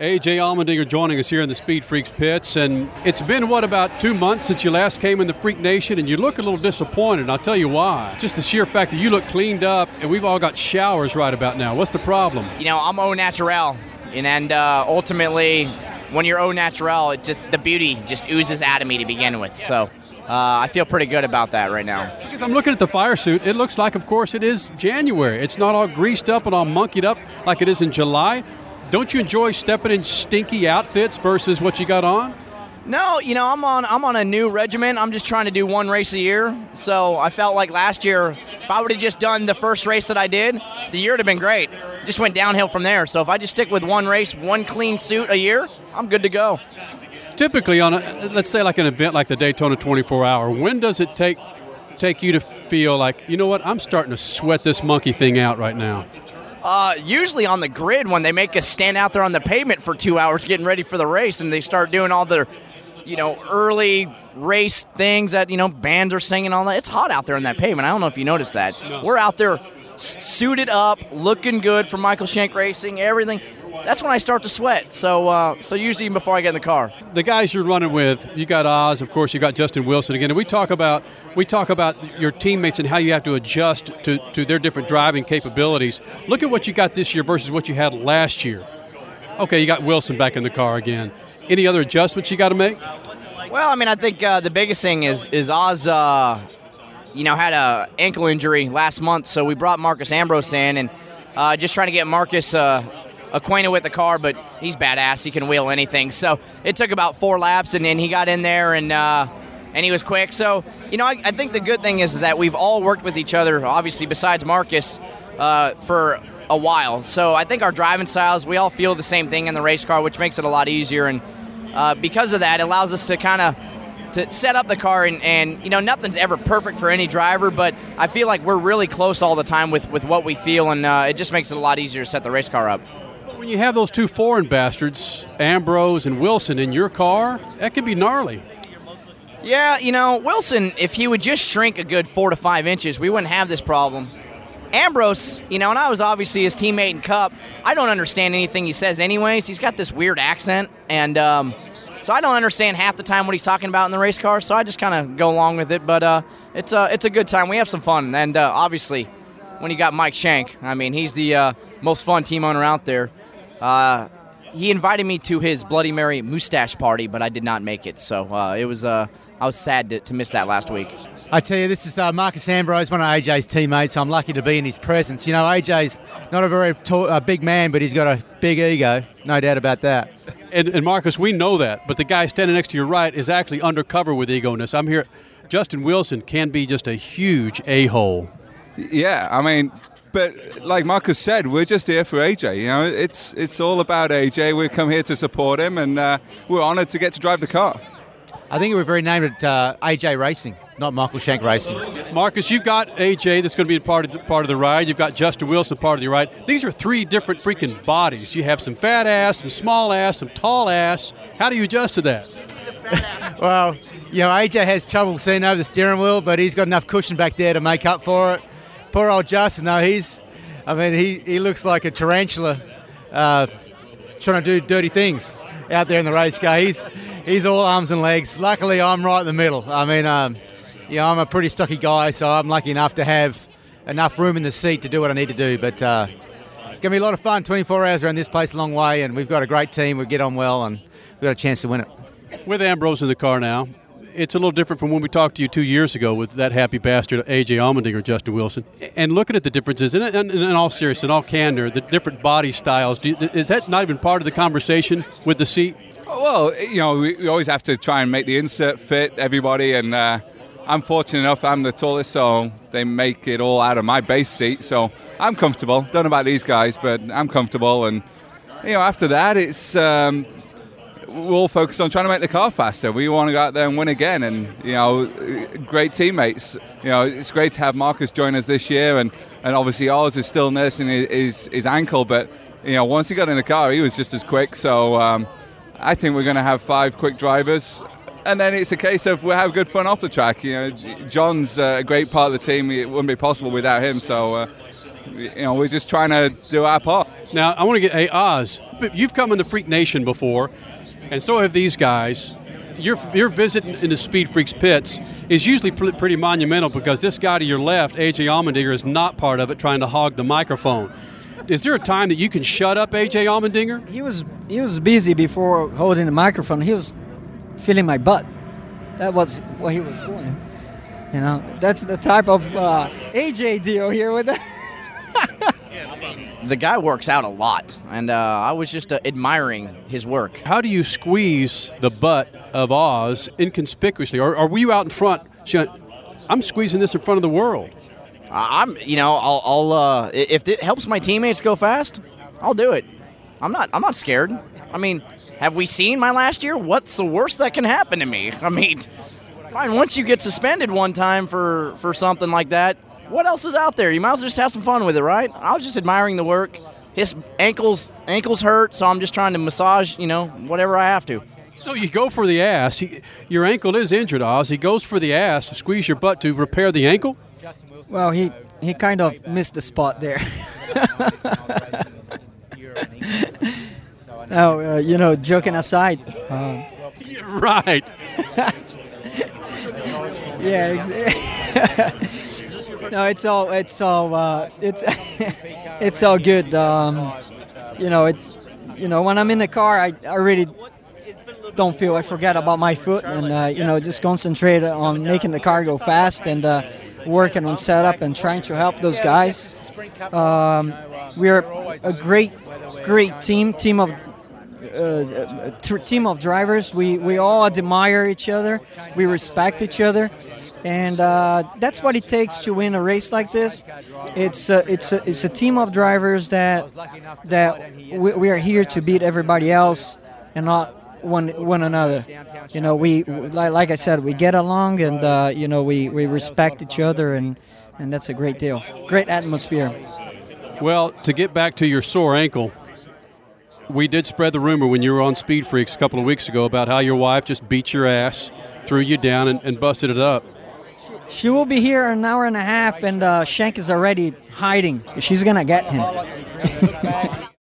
AJ Allmendinger joining us here in the Speed Freaks pits, and it's been what about two months since you last came in the Freak Nation, and you look a little disappointed. I'll tell you why. Just the sheer fact that you look cleaned up, and we've all got showers right about now. What's the problem? You know, I'm au naturel, and, and uh, ultimately, when you're au naturel, it just, the beauty just oozes out of me to begin with. So. Uh, I feel pretty good about that right now. Because I'm looking at the fire suit, it looks like, of course, it is January. It's not all greased up and all monkeyed up like it is in July. Don't you enjoy stepping in stinky outfits versus what you got on? No, you know, I'm on I'm on a new regimen. I'm just trying to do one race a year. So I felt like last year, if I would have just done the first race that I did, the year would have been great. Just went downhill from there. So if I just stick with one race, one clean suit a year, I'm good to go. Typically, on a let's say like an event like the Daytona 24 Hour, when does it take take you to feel like you know what I'm starting to sweat this monkey thing out right now? Uh, usually on the grid when they make us stand out there on the pavement for two hours getting ready for the race and they start doing all their, you know, early race things that, you know, bands are singing all that. It's hot out there on that pavement. I don't know if you noticed that. We're out there suited up, looking good for Michael Shank Racing, everything that's when I start to sweat. So, uh, so usually even before I get in the car. The guys you're running with, you got Ozz, of course, you got Justin Wilson again. And we talk about we talk about your teammates and how you have to adjust to, to their different driving capabilities. Look at what you got this year versus what you had last year. Okay, you got Wilson back in the car again. Any other adjustments you got to make? Well, I mean, I think uh, the biggest thing is is Ozz. Uh, you know, had a ankle injury last month, so we brought Marcos Ambrose in and uh, just trying to get Marcos uh, acquainted with the car, but he's badass. He can wheel anything. So it took about four laps, and then he got in there and. Uh, and he was quick. So, you know, I, I, think the good thing is that we've all worked with each other, obviously, besides Marcos, uh, for a while. So I think our driving styles, we all feel the same thing in the race car, which makes it a lot easier. And uh, because of that, it allows us to kind of to set up the car and, and you know nothing's ever perfect for any driver but i feel like we're really close all the time with, with what we feel and uh, it just makes it a lot easier to set the race car up when you have those two foreign bastards, Ambrose and Wilson, in your car, that could be gnarly. Yeah, you know, Wilson, if he would just shrink a good four to five inches, we wouldn't have this problem. Ambrose, you know, and I was obviously his teammate in Cup. I don't understand anything he says, anyways. He's got this weird accent, and um, so I don't understand half the time what he's talking about in the race car. So I just kind of go along with it. But uh, it's a it's a good time. We have some fun, and uh, obviously, when you got Mike Shank, I mean, he's the uh, most fun team owner out there. Uh, he invited me to his Bloody Mary mustache party, but I did not make it. So uh, it was uh, I was sad to, to, miss that last week. I tell you, this is uh, Marcos Ambrose, one of AJ's teammates. So I'm lucky to be in his presence. You know, AJ's not a very tall, big man, but he's got a big ego, no doubt about that. And, and Marcos, we know that, but the guy standing next to your right is actually undercover with ego-ness. I'm here. Justin Wilson can be just a huge a-hole. Yeah, I mean, but like Marcos said, we're just here for AJ. You know, it's it's all about AJ. We've come here to support him, and uh, we're honoured to get to drive the car. I think we're very named at uh, AJ Racing, not Michael Shank Racing. Marcos, you've got AJ that's going to be part of the, part of the ride. You've got Justin Wilson part of the ride. These are three different freaking bodies. You have some fat ass, some small ass, some tall ass. How do you adjust to that? well, you know, AJ has trouble seeing over the steering wheel, but he's got enough cushion back there to make up for it poor old Justin, though, he's, I mean, he, he looks like a tarantula uh, trying to do dirty things out there in the race car. He's, he's all arms and legs. Luckily, I'm right in the middle. I mean, um, yeah, I'm a pretty stocky guy, so I'm lucky enough to have enough room in the seat to do what I need to do. But uh, going to be a lot of fun. 24 hours around this place, a long way, and we've got a great team. We get on well, and we've got a chance to win it. With Ambrose in the car now, it's a little different from when we talked to you two years ago with that happy bastard AJ Allmendinger, Justin Wilson, and looking at the differences. And in, in, in, all seriousness, in all candor, the different body styles. You, is that not even part of the conversation with the seat? Well, you know, we, we always have to try and make the insert fit everybody, and uh, I'm fortunate enough. I'm the tallest, so they make it all out of my base seat. So I'm comfortable. Don't know about these guys, but I'm comfortable. And you know, after that, it's um, we're all focused on trying to make the car faster. We want to go out there and win again, and you know, great teammates. You know, it's great to have Marcos join us this year, and, and obviously ours is still nursing his, his ankle, but you know, once he got in the car, he was just as quick. So um, I think we're going to have five quick drivers. And then it's a case of we'll have good fun off the track. You know, John's a great part of the team. It wouldn't be possible without him. So uh, you know, we're just trying to do our part. Now, I want to get, hey, Ozz, you've come in the Freak Nation before, and so have these guys. Your, your visit in the Speed Freaks pits is usually pr- pretty monumental because this guy to your left, AJ Allmendinger, is not part of it trying to hog the microphone. Is there a time that you can shut up AJ Allmendinger? He was he was busy before holding the microphone. He was feeling my butt. That was what he was doing. You know, that's the type of uh, AJ deal here with that. the guy works out a lot, and uh, I was just uh, admiring his work. How do you squeeze the butt of Ozz inconspicuously? Or are you out in front? I'm squeezing this in front of the world. I'm, you know, I'll, I'll uh, if it helps my teammates go fast, I'll do it. I'm not, I'm not scared. I mean, have we seen my last year? What's the worst that can happen to me? I mean, fine. Once you get suspended one time for for something like that, what else is out there? You might as well just have some fun with it, right? I was just admiring the work. His ankles ankles hurt, so I'm just trying to massage, you know, whatever I have to. So you go for the ass. He, your ankle is injured, Ozz. He goes for the ass to squeeze your butt to repair the ankle. Well, he he kind of missed the spot there. now, uh, you know, joking aside. Um, right. yeah. no, it's all it's all uh, it's it's all good. Um, you know, it. You know, when I'm in the car, I, I really don't feel I forget about my foot, and uh, you know, just concentrate on making the car go fast and uh, working on setup and trying to help those guys. Um, we're a great, great team, team of uh, team of drivers. We we all admire each other. We respect each other and uh, that's what it takes to win a race like this. It's a, it's a, it's a team of drivers that that we, we, are here to beat everybody else and not one one another. You know, we like, like I said, we get along and uh, you know we, we respect each other and and that's a great deal. Great atmosphere. Well, to get back to your sore ankle, we did spread the rumor when you were on Speed Freaks a couple of weeks ago about how your wife just beat your ass, threw you down, and, and busted it up. She will be here in an hour and a half, and uh, Shank is already hiding. She's gonna get him.